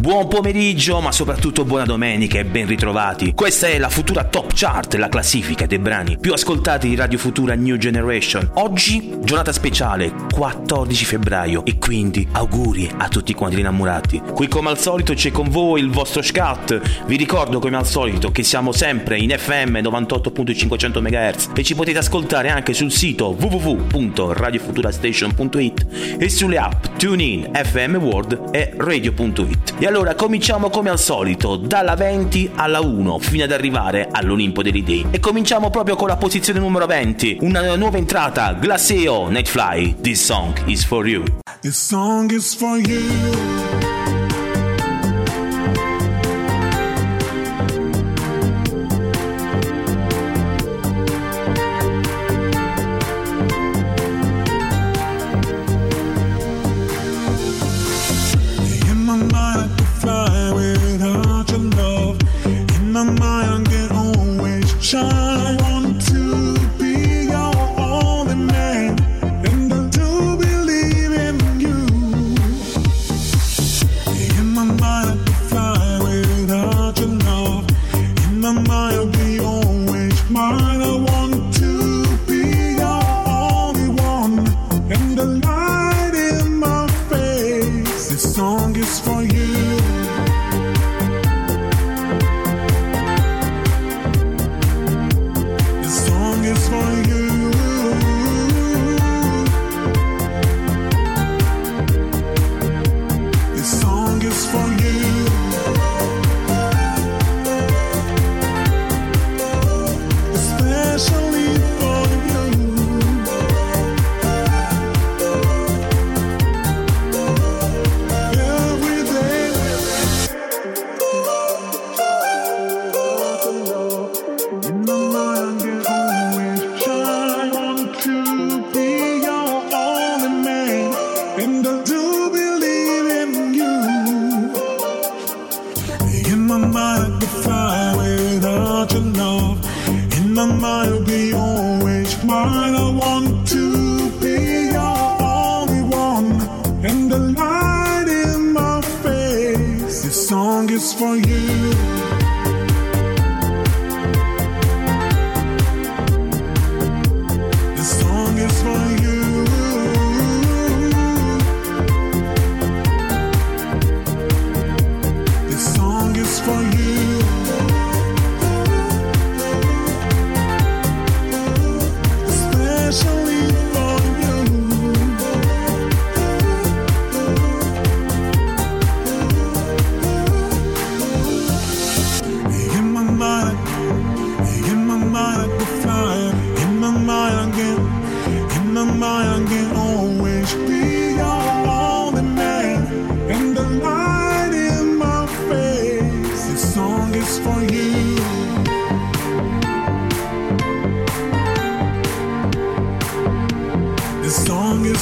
Buon pomeriggio, ma soprattutto buona domenica e ben ritrovati. Questa è la futura Top Chart, la classifica dei brani più ascoltati di Radio Futura New Generation. Oggi, giornata speciale, 14 febbraio, e quindi auguri a tutti quanti innamorati. Qui come al solito c'è con voi il vostro Scat. Vi ricordo come al solito che siamo sempre in FM 98.500 MHz e ci potete ascoltare anche sul sito www.radiofuturastation.it e sulle app TuneIn, FM World e Radio.it. E allora cominciamo come al solito, dalla 20 alla 1 fino ad arrivare all'Olimpo degli Dei. E cominciamo proprio con la posizione numero 20, una nuova entrata, Glaceo Nightfly. This song is for you. This song is for you.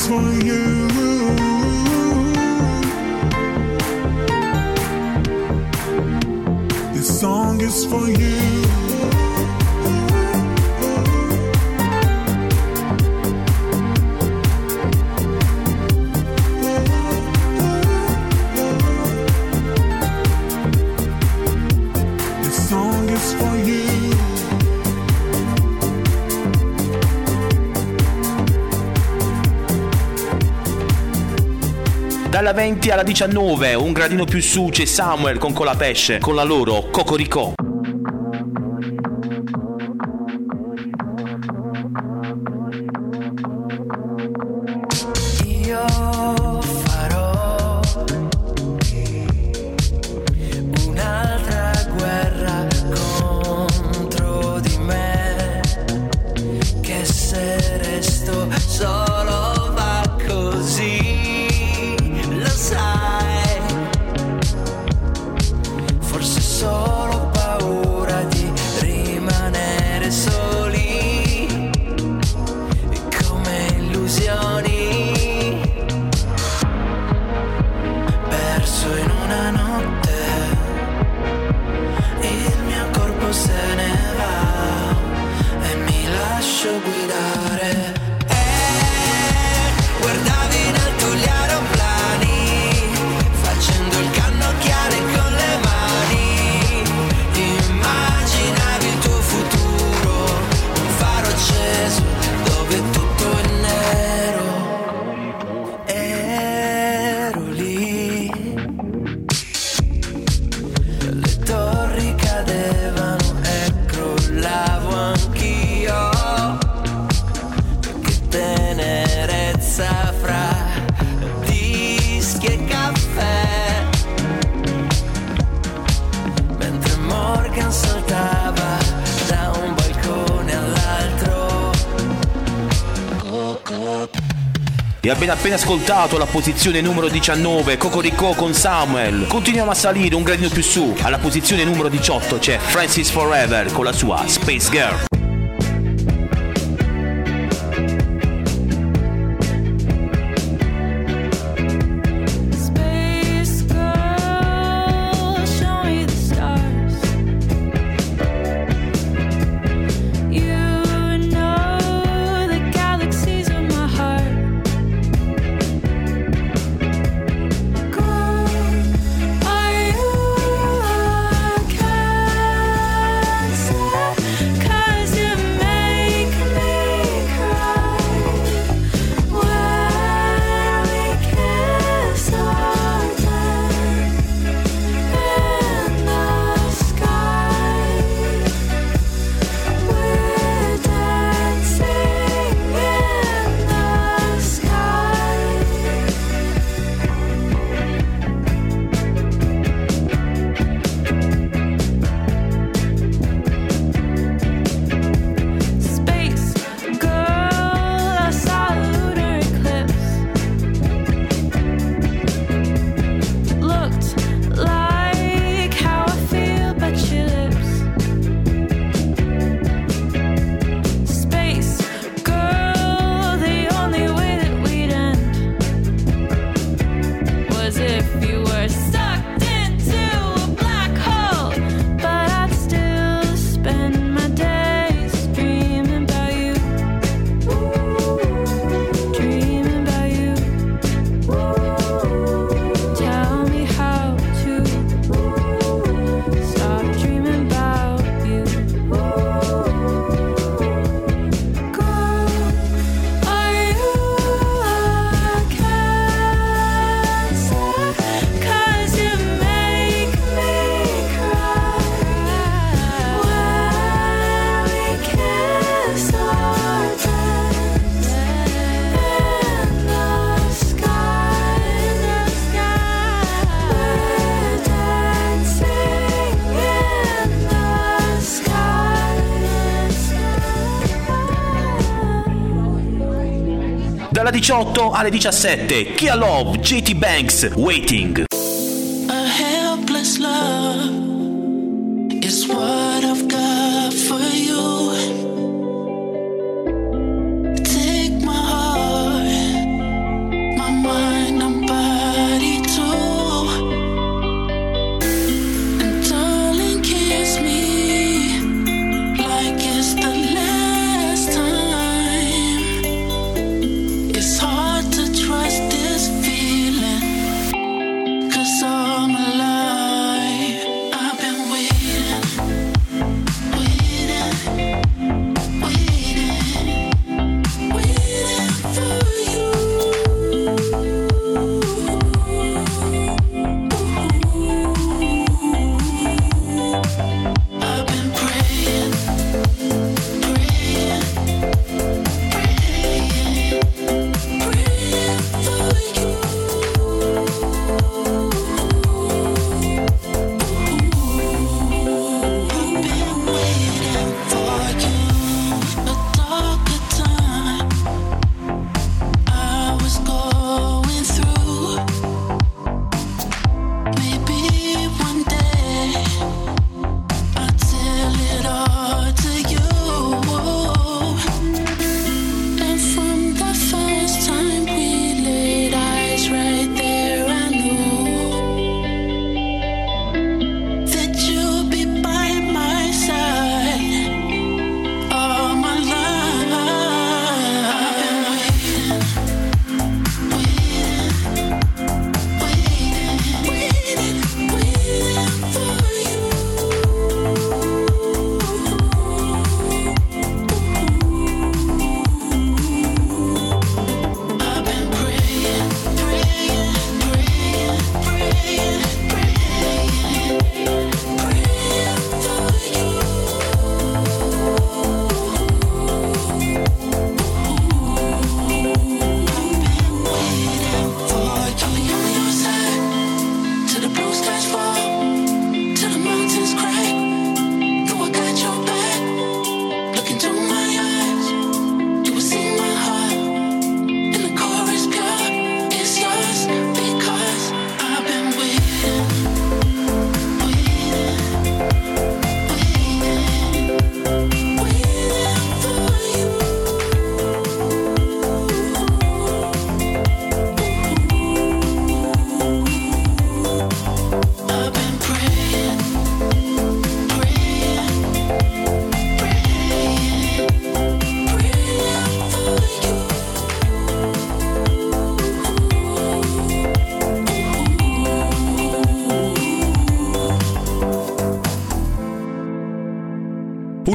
Dalla 20 alla 19, un gradino più su c'è Samuel con Colapesce con la loro Cocorico. E abbiamo appena ascoltato la posizione numero 19, Cocorico con Samuel. Continuiamo a salire un gradino più su. Alla posizione numero 18 c'è Francis Forever con la sua Space Girl. 18 alle 17. Kia Love, JT Banks, Waiting.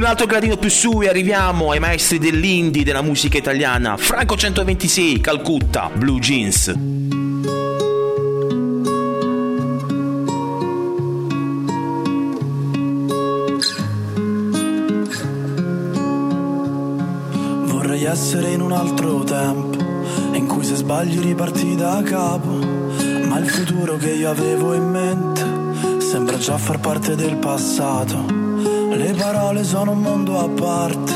Altro gradino più su e arriviamo ai maestri dell'indie della musica italiana. Franco 126, Calcutta, Blue Jeans. Vorrei essere in un altro tempo, in cui se sbagli riparti da capo, ma il futuro che io avevo in mente sembra già far parte del passato. Le parole sono un mondo a parte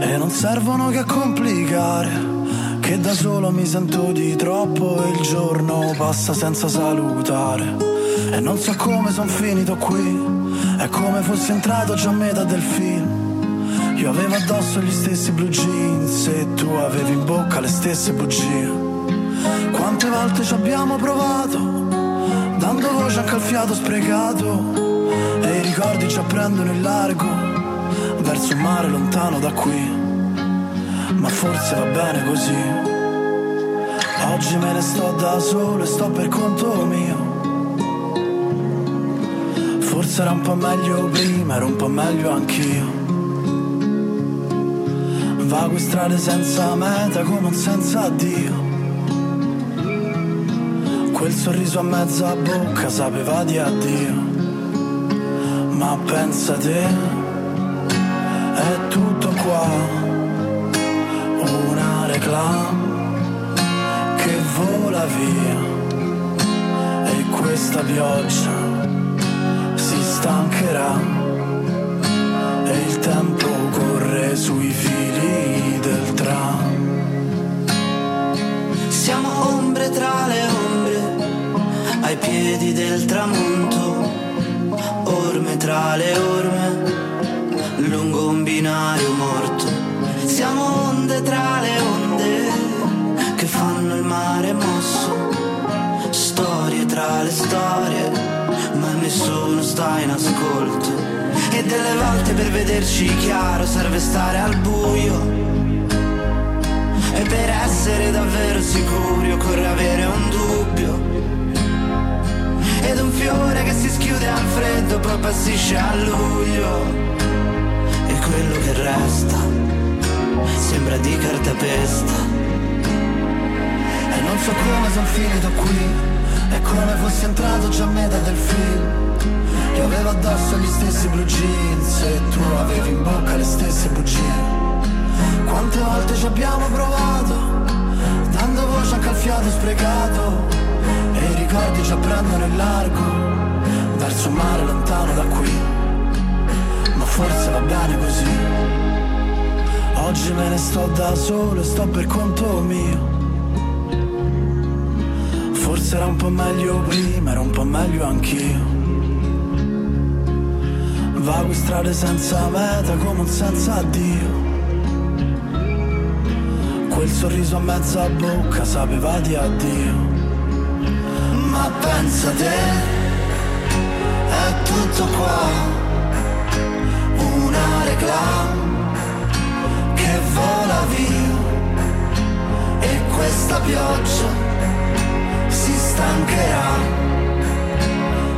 e non servono che a complicare. Che da solo mi sento di troppo e il giorno passa senza salutare. E non so come son finito qui, è come fossi entrato già a metà del film. Io avevo addosso gli stessi blue jeans e tu avevi in bocca le stesse bugie. Quante volte ci abbiamo provato, dando voce anche al fiato sprecato i ricordi ci apprendono in largo verso un mare lontano da qui. Ma forse va bene così. Oggi me ne sto da solo e sto per conto mio. Forse era un po' meglio prima, era un po' meglio anch'io. Vago strade senza meta come un senza Dio. Quel sorriso a mezza bocca sapeva di addio ma pensa te, è tutto qua, una reclama che vola via. E questa pioggia si stancherà. E il tempo corre sui fili del tram. Siamo ombre tra le ombre, ai piedi del tramonto storie, ma nessuno sta in ascolto. E delle volte per vederci chiaro serve stare al buio. E per essere davvero sicuri occorre avere un dubbio ed un fiore che si schiude al freddo poi passisce a luglio e quello che resta sembra di cartapesta e non so come sono finito qui è come fossi entrato già a metà del film io avevo addosso gli stessi blue jeans e tu avevi in bocca le stesse bugie quante volte ci abbiamo provato dando voce anche al fiato sprecato e i ricordi ci apprendono in largo verso un mare lontano da qui. Ma forse va bene così. Oggi me ne sto da solo e sto per conto mio. Forse era un po' meglio prima, era un po' meglio anch'io. Vago strade senza meta come un senza addio. Quel sorriso a mezza bocca sapeva di addio ma pensa te, è tutto qua, una reclama che vola via e questa pioggia stancherà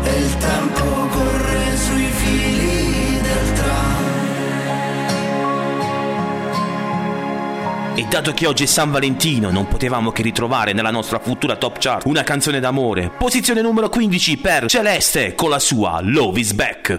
e il tempo corre sui fili del tram. E dato che oggi è San Valentino, non potevamo che ritrovare nella nostra futura top chart una canzone d'amore. Posizione numero 15 per Celeste con la sua Love is Back.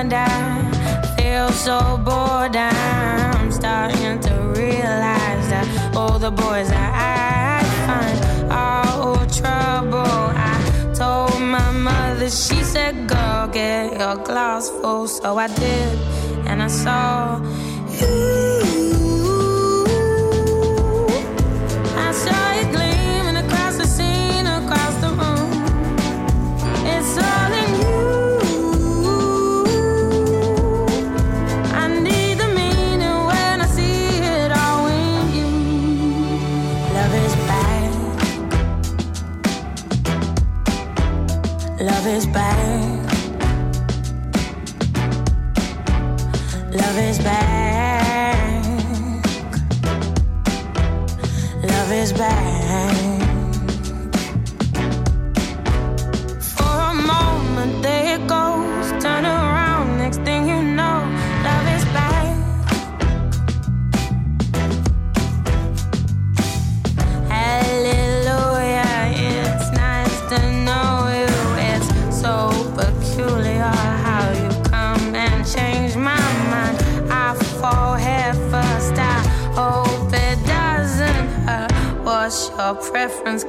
I feel so bored. I'm starting to realize that all the boys that I find are all trouble. I told my mother, she said, Girl, get your glass full. So I did, and I saw you. Love is bad. Love is back. Love is back.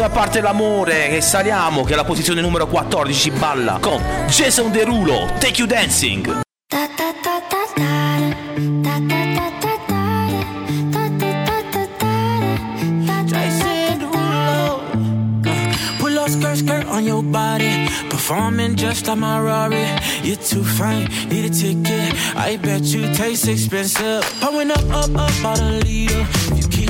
Dalla parte l'amore e saliamo che è la posizione numero 14 balla con Jason Derulo, Take You Dancing. skirt, skirt on your body. Performing just like my Rari. You're too fine, need a ticket. I bet you taste expensive. Pouring up, up, up, out a leader. If you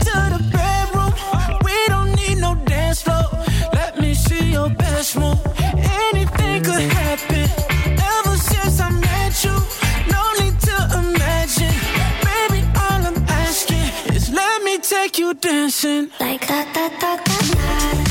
your best move. Anything could happen. Ever since I met you, no need to imagine. Baby, all I'm asking is let me take you dancing. Like da da da da da.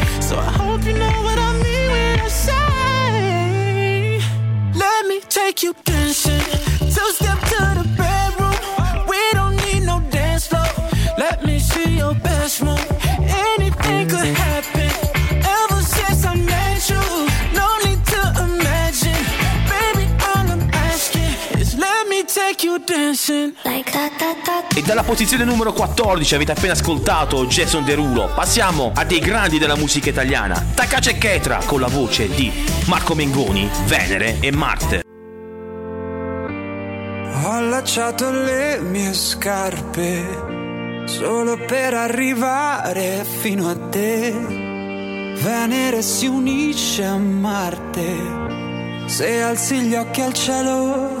So I hope you know what I mean when I say, Let me take you dancing. Two step to the bedroom. We don't need no dance floor. Let me see your best move. Anything could happen. E dalla posizione numero 14 avete appena ascoltato Jason Derulo. Passiamo a dei grandi della musica italiana. Takace e Ketra con la voce di Marco Mengoni, Venere e Marte. Ho allacciato le mie scarpe solo per arrivare fino a te. Venere si unisce a Marte. Se alzi gli occhi al cielo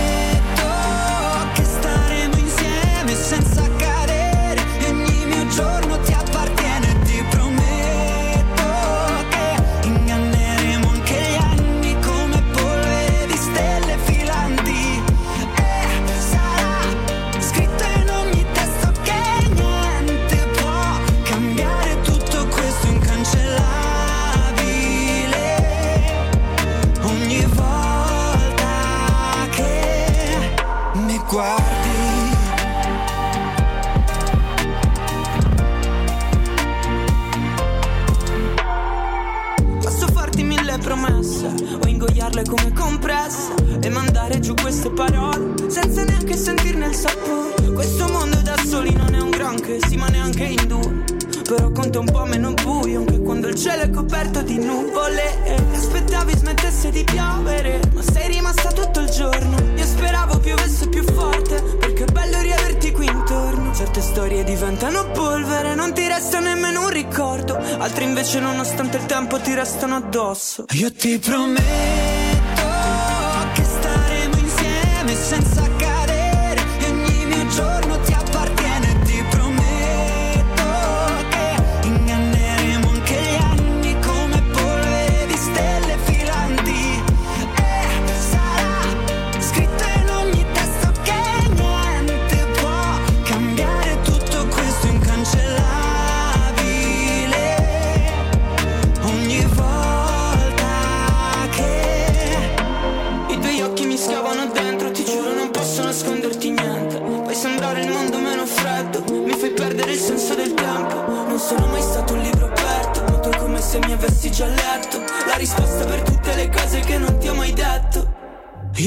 compressa e mandare giù queste parole senza neanche sentirne il sapore. Questo mondo da soli non è un granché, sì ma neanche in due. Però conta un po' meno buio anche quando il cielo è coperto di nuvole. E aspettavi smettesse di piovere, ma sei rimasta tutto il giorno. Io speravo piovesse più forte, perché è bello riaverti qui intorno. Certe storie diventano polvere, non ti resta nemmeno un ricordo. Altre invece, nonostante il tempo, ti restano addosso. Io ti prometto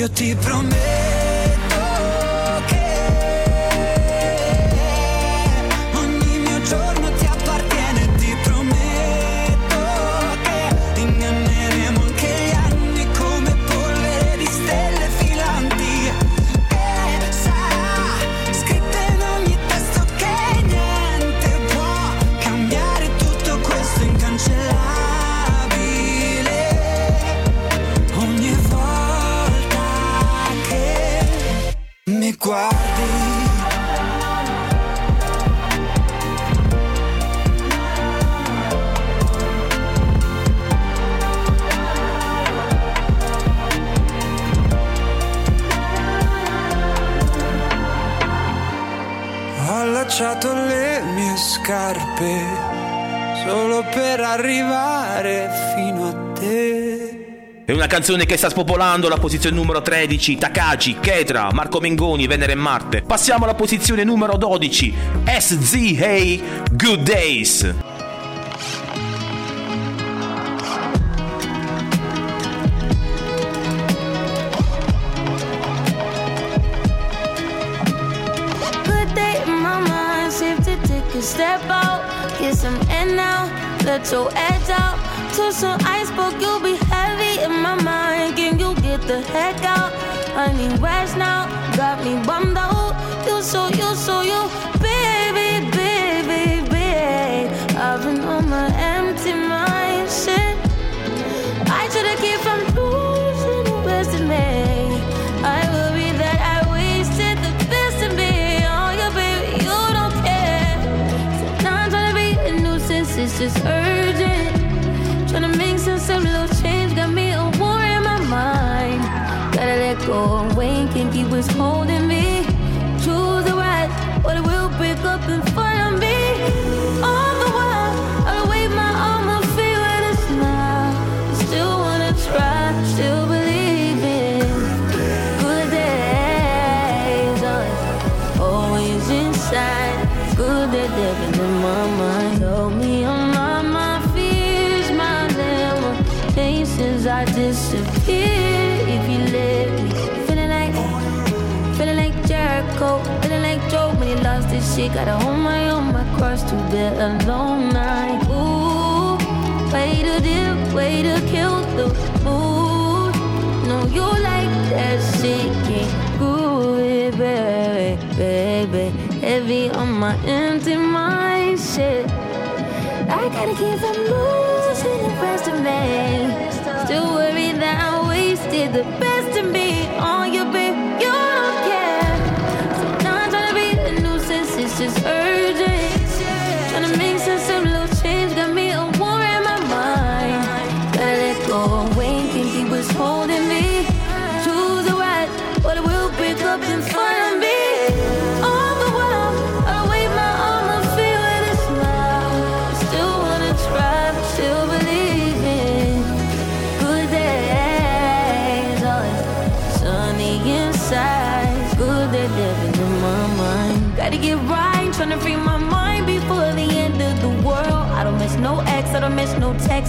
Io ti prometto le mie scarpe solo per arrivare fino a te. È una canzone che sta spopolando la posizione numero 13, Takagi, Ketra, Marco Mengoni, Venere e Marte. Passiamo alla posizione numero 12, SZA, Good Days. Let your edge out. To some iceberg, you'll be heavy in my mind. Can you get the heck out? I need rest now, got me bummed out. You so, you so, you, baby, baby, baby. I've been on my empty mind, shit. I should've kept from losing the best in me. I worry that I wasted the best in me. Oh, yeah, baby, you don't care. So now I'm trying to be a nuisance, it's just urgent. Gotta hold my own, my cross to bear alone night. Ooh, way to dip, way to kill the mood. No, you like that shit, can't baby, baby. Heavy on my empty mind, shit. I gotta keep from losing the rest of me. Still worried that I wasted the best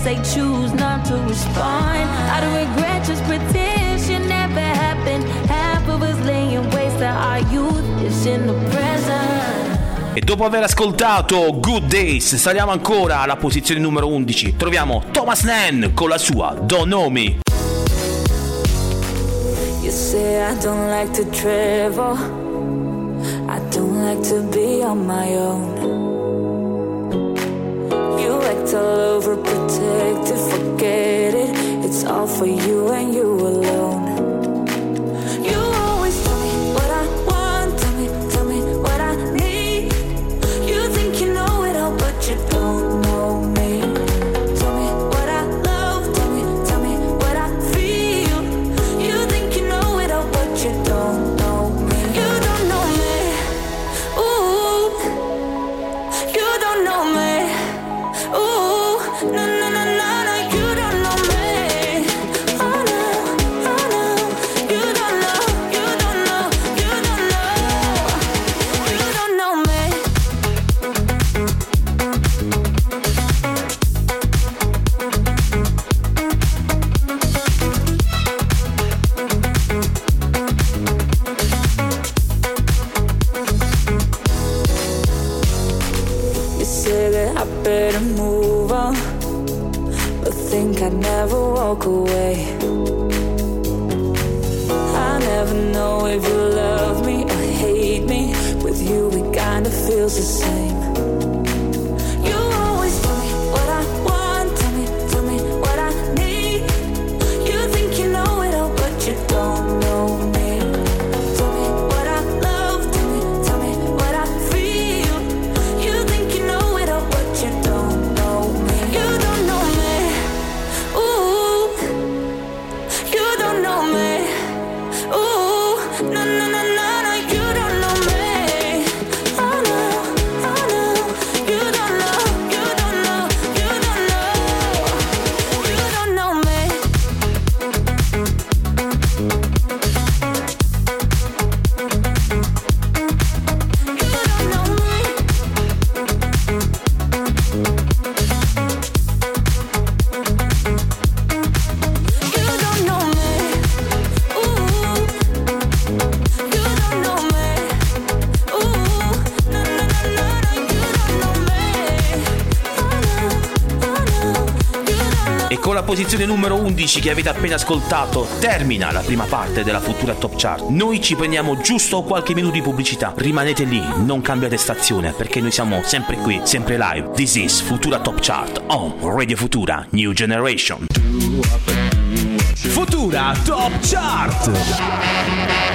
They choose not to respond. I don't regret, just pretend shit never happened. Half of us laying waste to our youth is in the present. E dopo aver ascoltato Good Days, saliamo ancora alla posizione numero 11. Troviamo Thomas Nan con la sua Don't Know Me. You say I don't like to travel. I don't like to be on my own. Overprotective, forget it. It's all for you and you alone. 15 che avete appena ascoltato termina la prima parte della futura top chart. Noi ci prendiamo giusto qualche minuto di pubblicità. Rimanete lì, non cambiate stazione perché noi siamo sempre qui, sempre live. This is Futura Top Chart on Radio Futura New Generation. Futura Top Chart.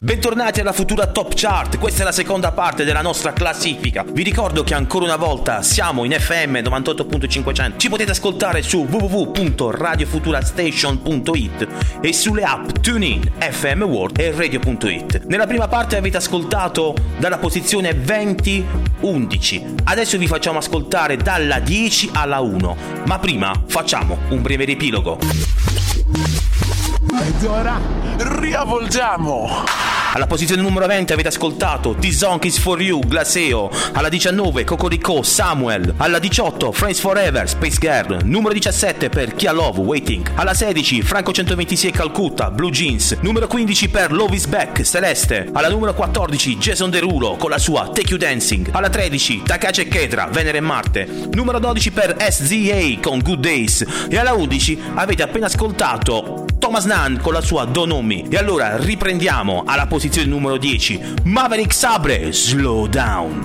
Bentornati alla futura Top Chart, questa è la seconda parte della nostra classifica. Vi ricordo che ancora una volta siamo in FM 98.500. Ci potete ascoltare su www.radiofuturastation.it e sulle app TuneIn, FM World e Radio.it. Nella prima parte avete ascoltato dalla posizione 20-11. Adesso vi facciamo ascoltare dalla 10 alla 1. Ma prima facciamo un breve riepilogo. Ed ora riavvolgiamo. Alla posizione numero 20 avete ascoltato The Song is for You, Glaseo. Alla 19 Cocorico, Samuel. Alla 18 Friends Forever, Space Girl. Numero 17 per Kia Love, Waiting. Alla 16 Franco 126 Calcutta, Blue Jeans. Numero 15 per Love is Back, Celeste. Alla numero 14 Jason Derulo con la sua Take You Dancing. Alla 13 Takace Ketra, Venere e Marte. Numero 12 per SZA con Good Days. E alla 11 avete appena ascoltato Thomas Nunn con la sua Donomi. E allora riprendiamo alla posizione numero 10 Maverick Sabre, Slow Down.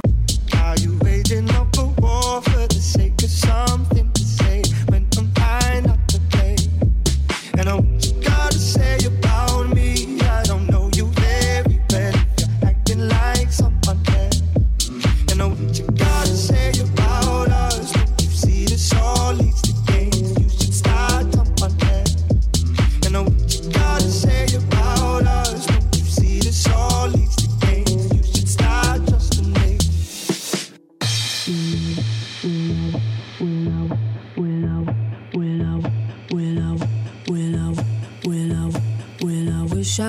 Something to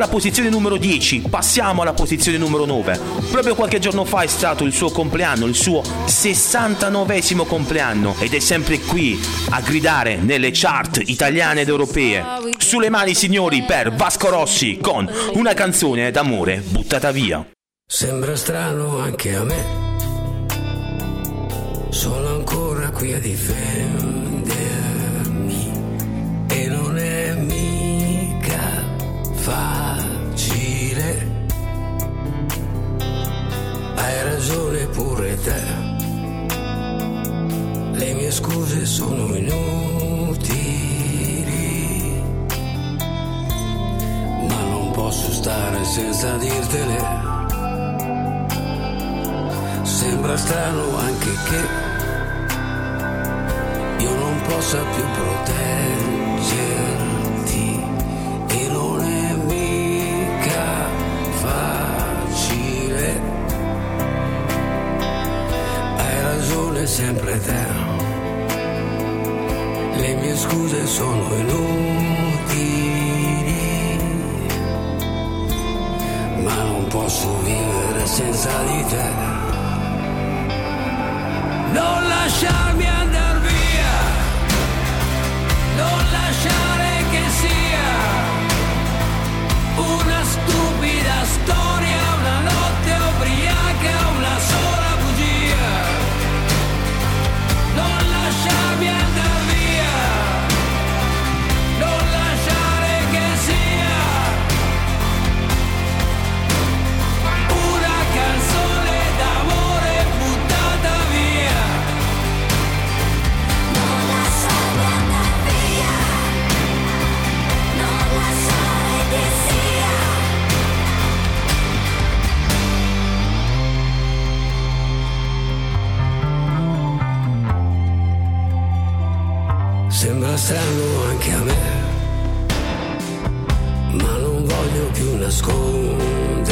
Dalla posizione numero 10 passiamo alla posizione numero 9. Proprio qualche giorno fa è stato il suo compleanno, il suo 69 compleanno ed è sempre qui a gridare nelle chart italiane ed europee. Sulle mani signori per Vasco Rossi con una canzone d'amore buttata via. Sembra strano anche a me. Sono ancora qui a difendermi facile. Hai ragione pure te. Le mie scuse sono inutili. Ma non posso stare senza dirtele. Sembra strano anche che io non possa più proteggerti ragione sempre te. Le mie scuse sono inutili, ma non posso vivere senza di te. Non lasciarmi andare via, non lasciare che sia una stupida storia, una notte ubriaca, una sola strano anche a me, ma non voglio più nascondermi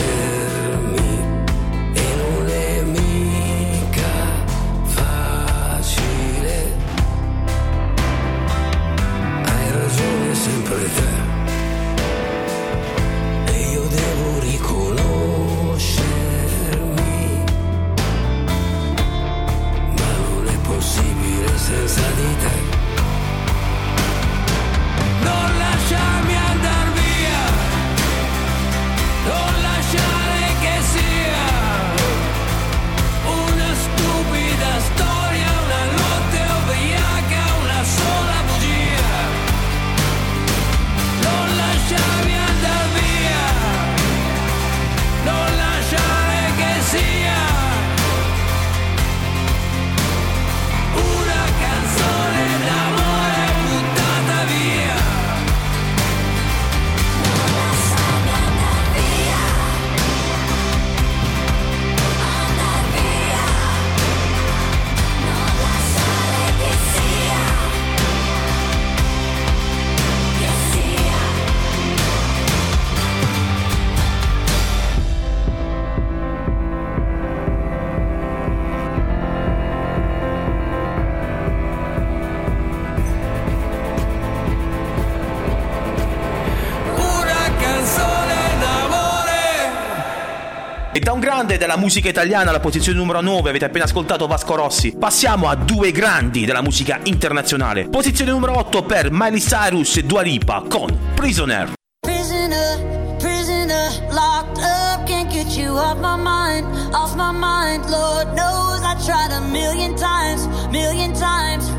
e non è mica facile. Hai ragione sempre te Da un grande della musica italiana alla posizione numero 9 avete appena ascoltato Vasco Rossi. Passiamo a due grandi della musica internazionale. Posizione numero 8 per Miley Cyrus e Dua Lipa con Prisoner. Prisoner, prisoner, locked up, can't get you off my mind, off my mind. Lord knows I tried a million times, million times.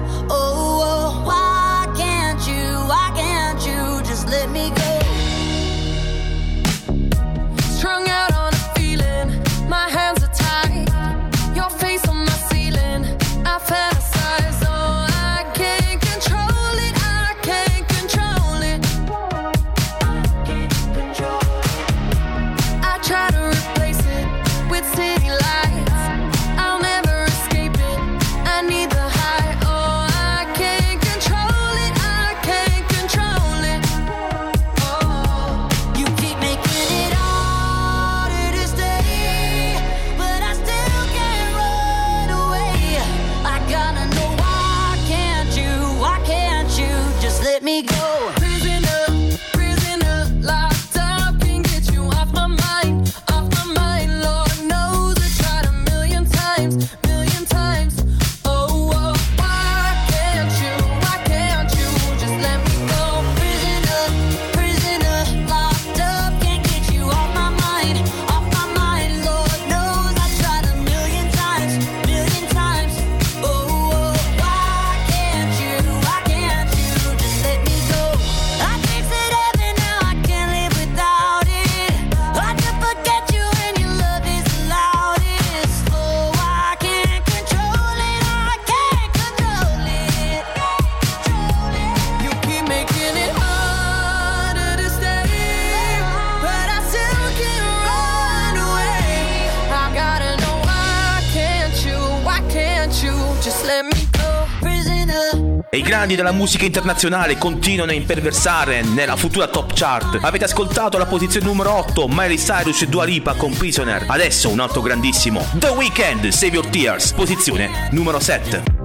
grandi della musica internazionale continuano a imperversare nella futura top chart. Avete ascoltato la posizione numero 8, Miley Cyrus e Dua Lipa con Prisoner. Adesso un altro grandissimo, The Weeknd, Save Your Tears, posizione numero 7.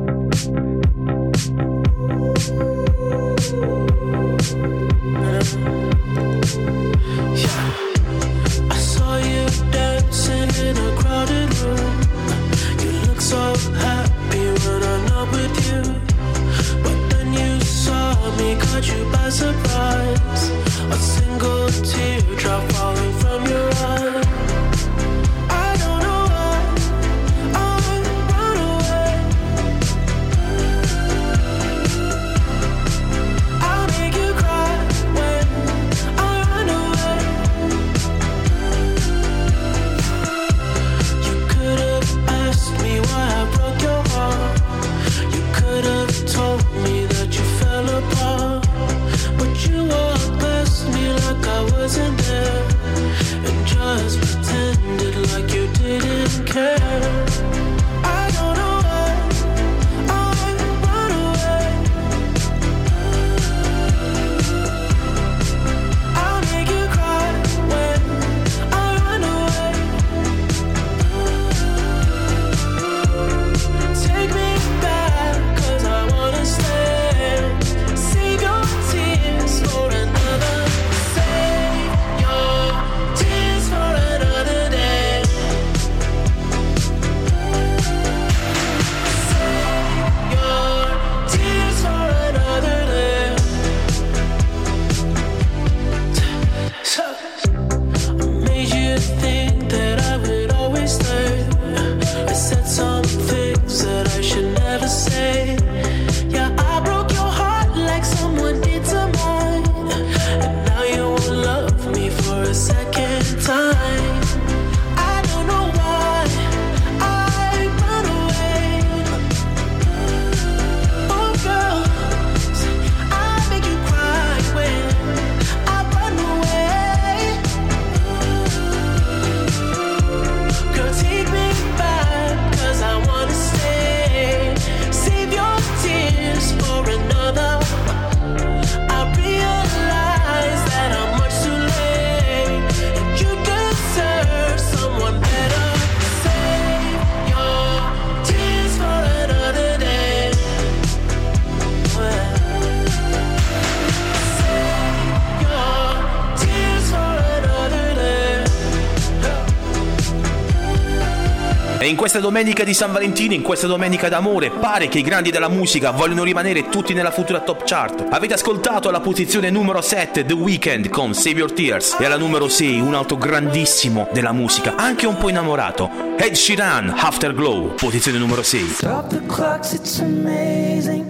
Questa domenica di San Valentino, in questa domenica d'amore, pare che i grandi della musica vogliono rimanere tutti nella futura top chart. Avete ascoltato alla posizione numero 7 The Weeknd con Save Your Tears e alla numero 6 un altro grandissimo della musica, anche un po' innamorato, Ed Sheeran, Afterglow, posizione numero 6. Stop the clocks, it's amazing.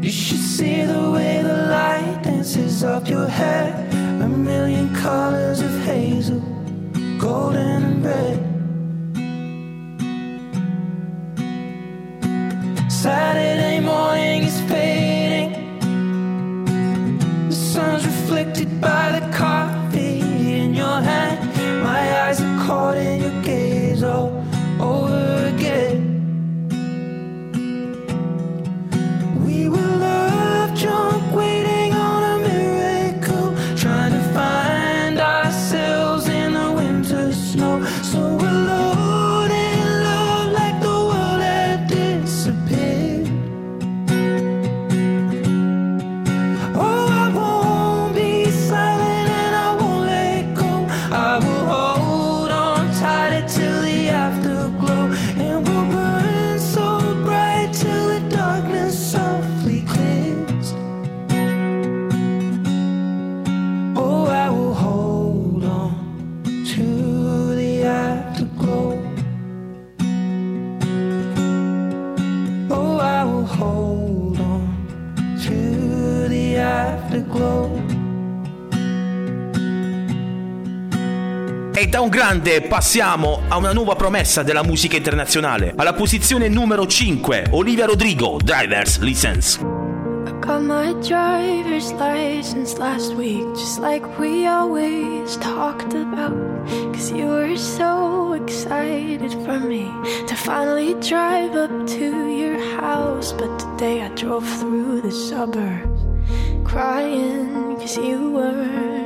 You should see the way the light dances up your hair. A million colors of hazel, golden and red. Saturday morning is fading. The sun's reflected by the coffee in your hand. My eyes are caught in your gaze all da un grande passiamo a una nuova promessa della musica internazionale. Alla posizione numero 5, Olivia Rodrigo, Driver's License. Got my driver's license last week, just like we always talked about. Cause you were so excited for me to finally drive up to your house. But today I drove through the suburbs crying cause you weren't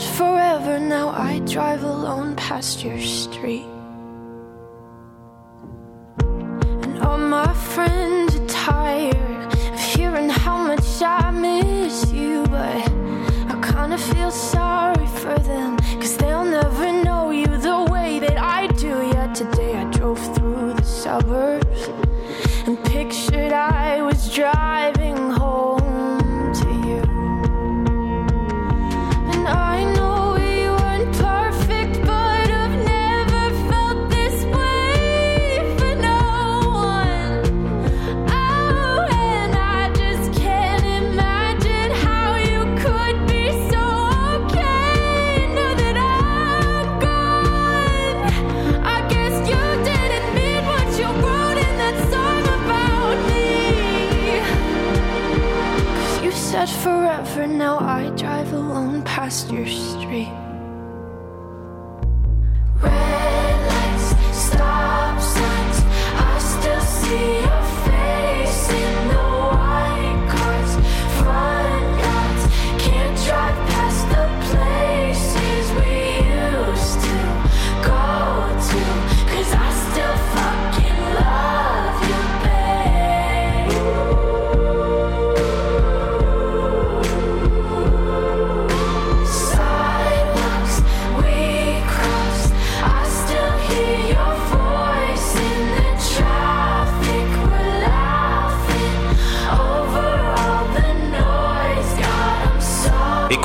said forever, now I drive alone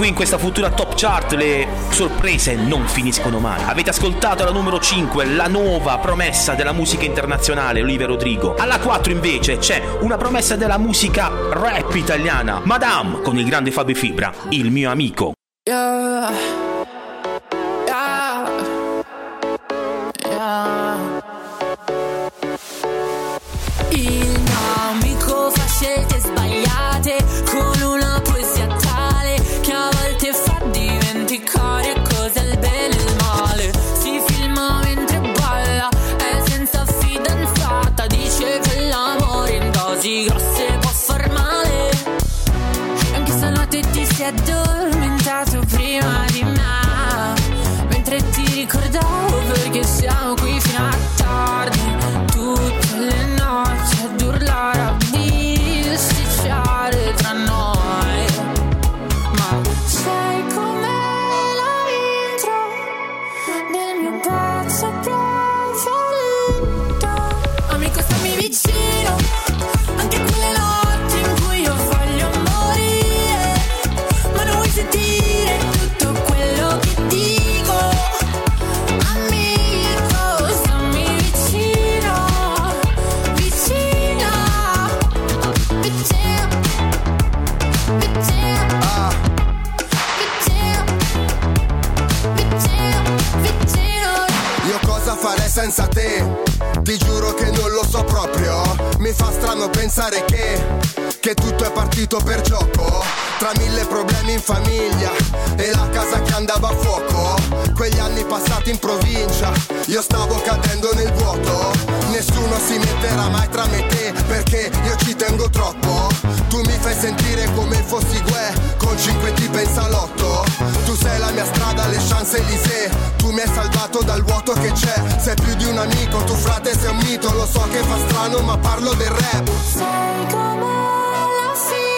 in questa futura top chart le sorprese non finiscono mai. Avete ascoltato la numero 5, la nuova promessa della musica internazionale, Olivia Rodrigo. Alla 4 invece c'è una promessa della musica rap italiana, Madame, con il grande Fabio Fibra, il mio amico. Yeah. Yeah. Yeah. Il mio amico fa scelte Mi fa strano pensare che, che tutto è partito per gioco. Tra mille problemi in famiglia e la casa che andava a fuoco. Quegli anni passati in provincia, io stavo cadendo nel vuoto. Nessuno si metterà mai tra me e te perché io ci tengo troppo. Tu mi fai sentire come fossi Gue con cinque tipe in salotto. Tu sei la mia strada, le chance Elysée. Tu mi hai salvato dal vuoto che c'è. Sei più di un amico, tu frate sei un mito. Lo so che fa strano, ma parlo del rap. Sei come la fine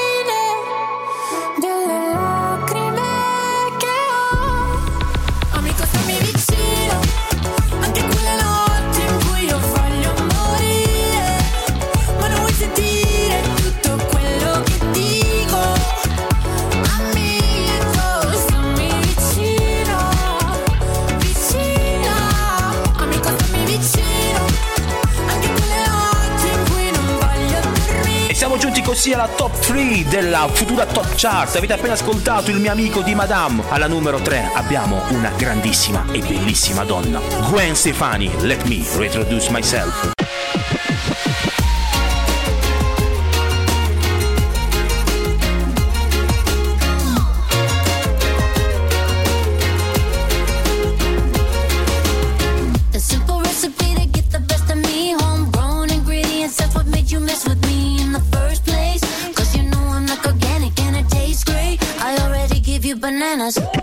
3 della futura top chart. Avete appena ascoltato il mio amico di Madame. Alla numero 3 abbiamo una grandissima e bellissima donna, Gwen Stefani. Let me reintroduce myself. You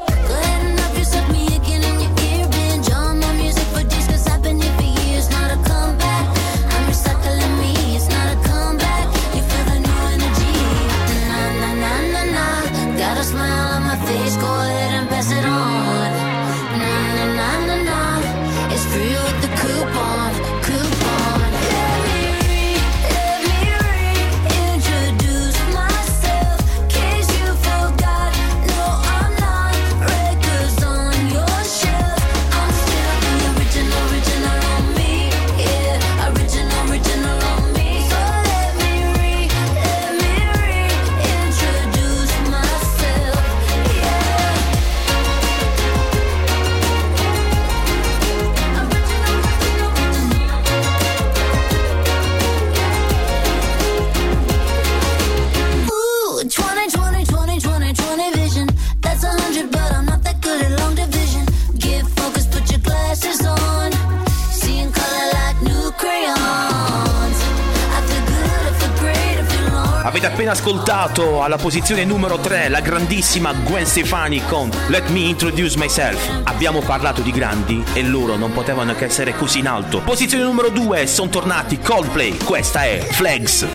Avete appena ascoltato alla posizione numero 3 la grandissima Gwen Stefani con Let Me Introduce Myself. Abbiamo parlato di grandi e loro non potevano che essere così in alto. Posizione numero 2 sono tornati Coldplay. Questa è Flags.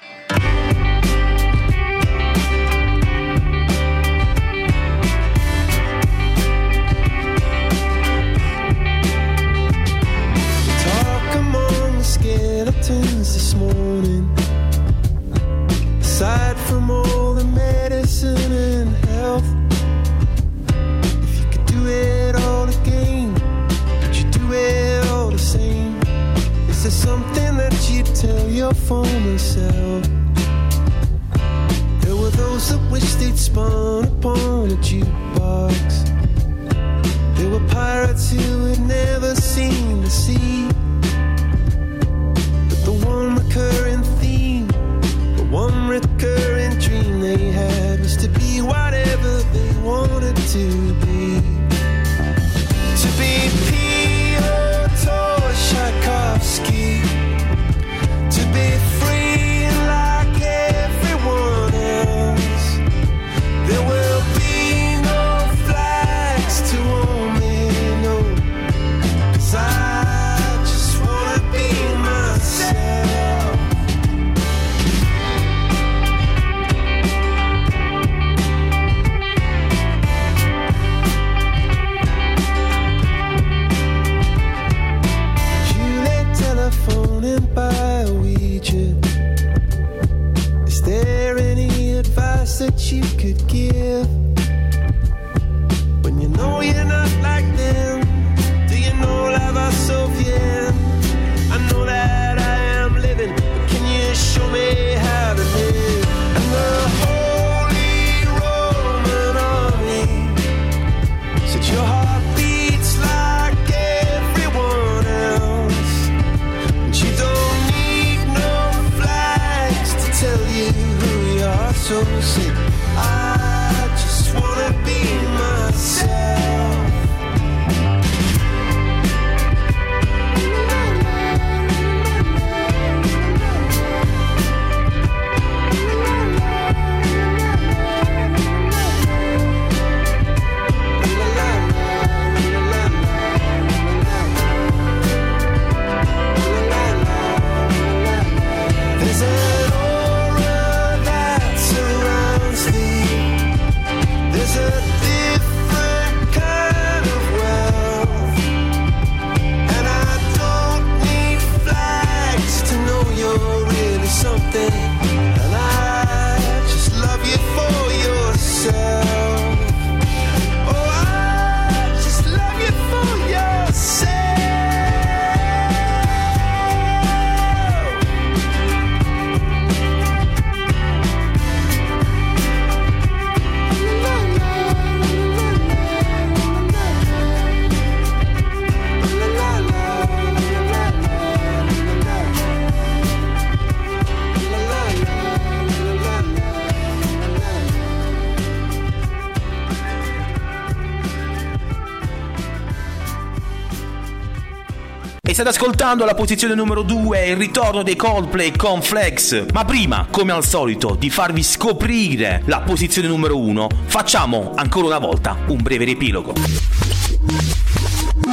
Former self. There were those that wished they'd spun upon a jukebox. There were pirates who had never seen give? State ascoltando la posizione numero 2, il ritorno dei Coldplay con Flex. Ma prima, come al solito, di farvi scoprire la posizione numero 1, facciamo ancora una volta un breve riepilogo.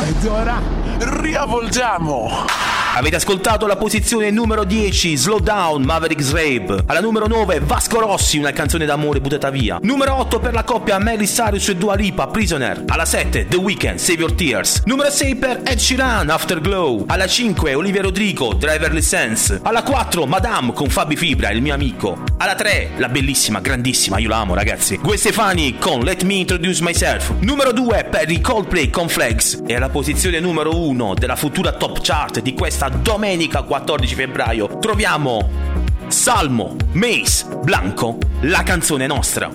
Ed ora riavvolgiamo. Avete ascoltato la posizione numero 10, Slow Down, Maverick's Rape. Alla numero 9, Vasco Rossi, una canzone d'amore buttata via. Numero 8 per la coppia Miley Cyrus e Dua Lipa, Prisoner. Alla 7, The Weeknd, Save Your Tears. Numero 6 per Ed Sheeran, Afterglow. Alla 5, Olivia Rodrigo, Driver License. Alla 4, Madame con Fabi Fibra, il mio amico. Alla 3, la bellissima, grandissima, io la amo ragazzi. Gwen Stefani con Let Me Introduce Myself. Numero 2 per i Coldplay con Flex. E alla posizione numero 1 della futura top chart di questa domenica 14 febbraio troviamo Salmo, Mace, Blanco, la canzone nostra.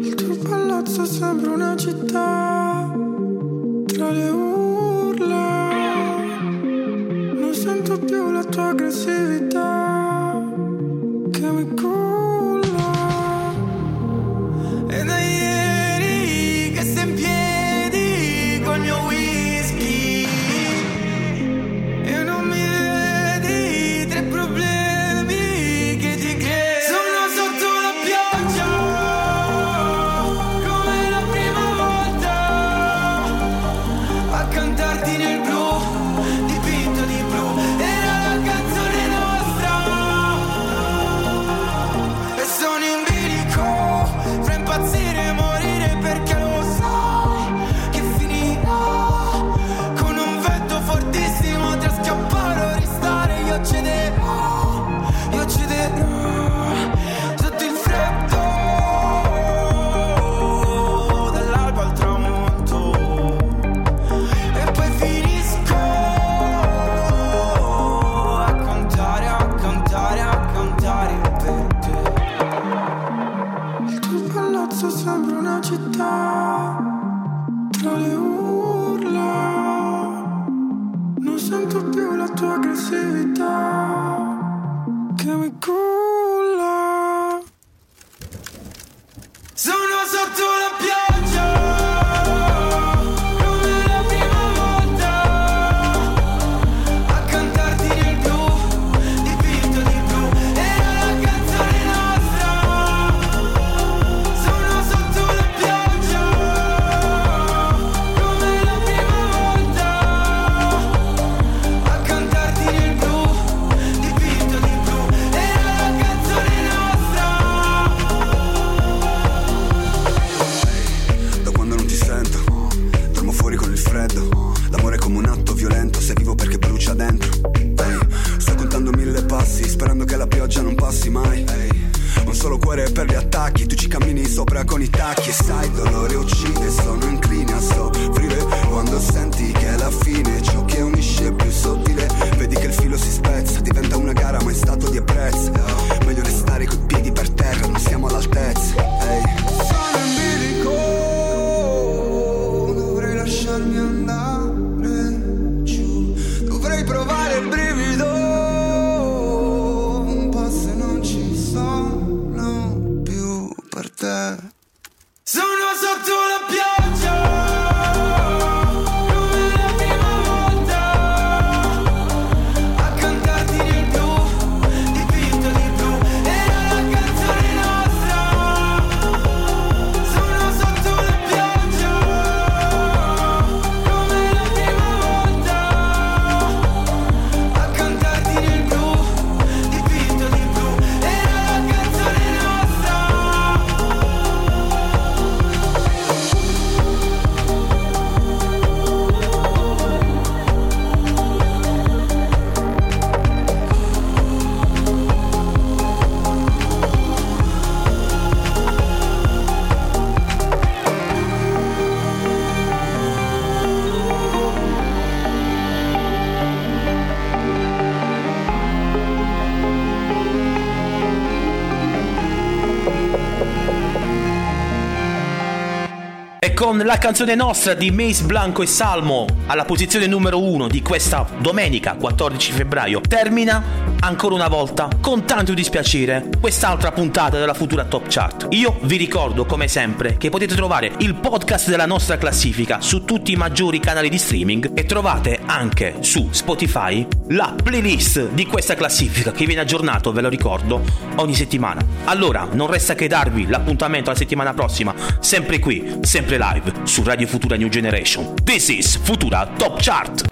Il tuo palazzo sembra una città con la canzone nostra di Mace Blanco e Salmo alla posizione numero 1 di questa domenica 14 febbraio termina ancora una volta con tanto dispiacere quest'altra puntata della futura Top Chart. Io vi ricordo come sempre che potete trovare il podcast della nostra classifica su tutti i maggiori canali di streaming e trovate anche su Spotify la playlist di questa classifica che viene aggiornato, ve lo ricordo, ogni settimana. Allora, non resta che darvi l'appuntamento la settimana prossima, sempre qui, sempre live su Radio Futura New Generation. This is Futura Top Chart.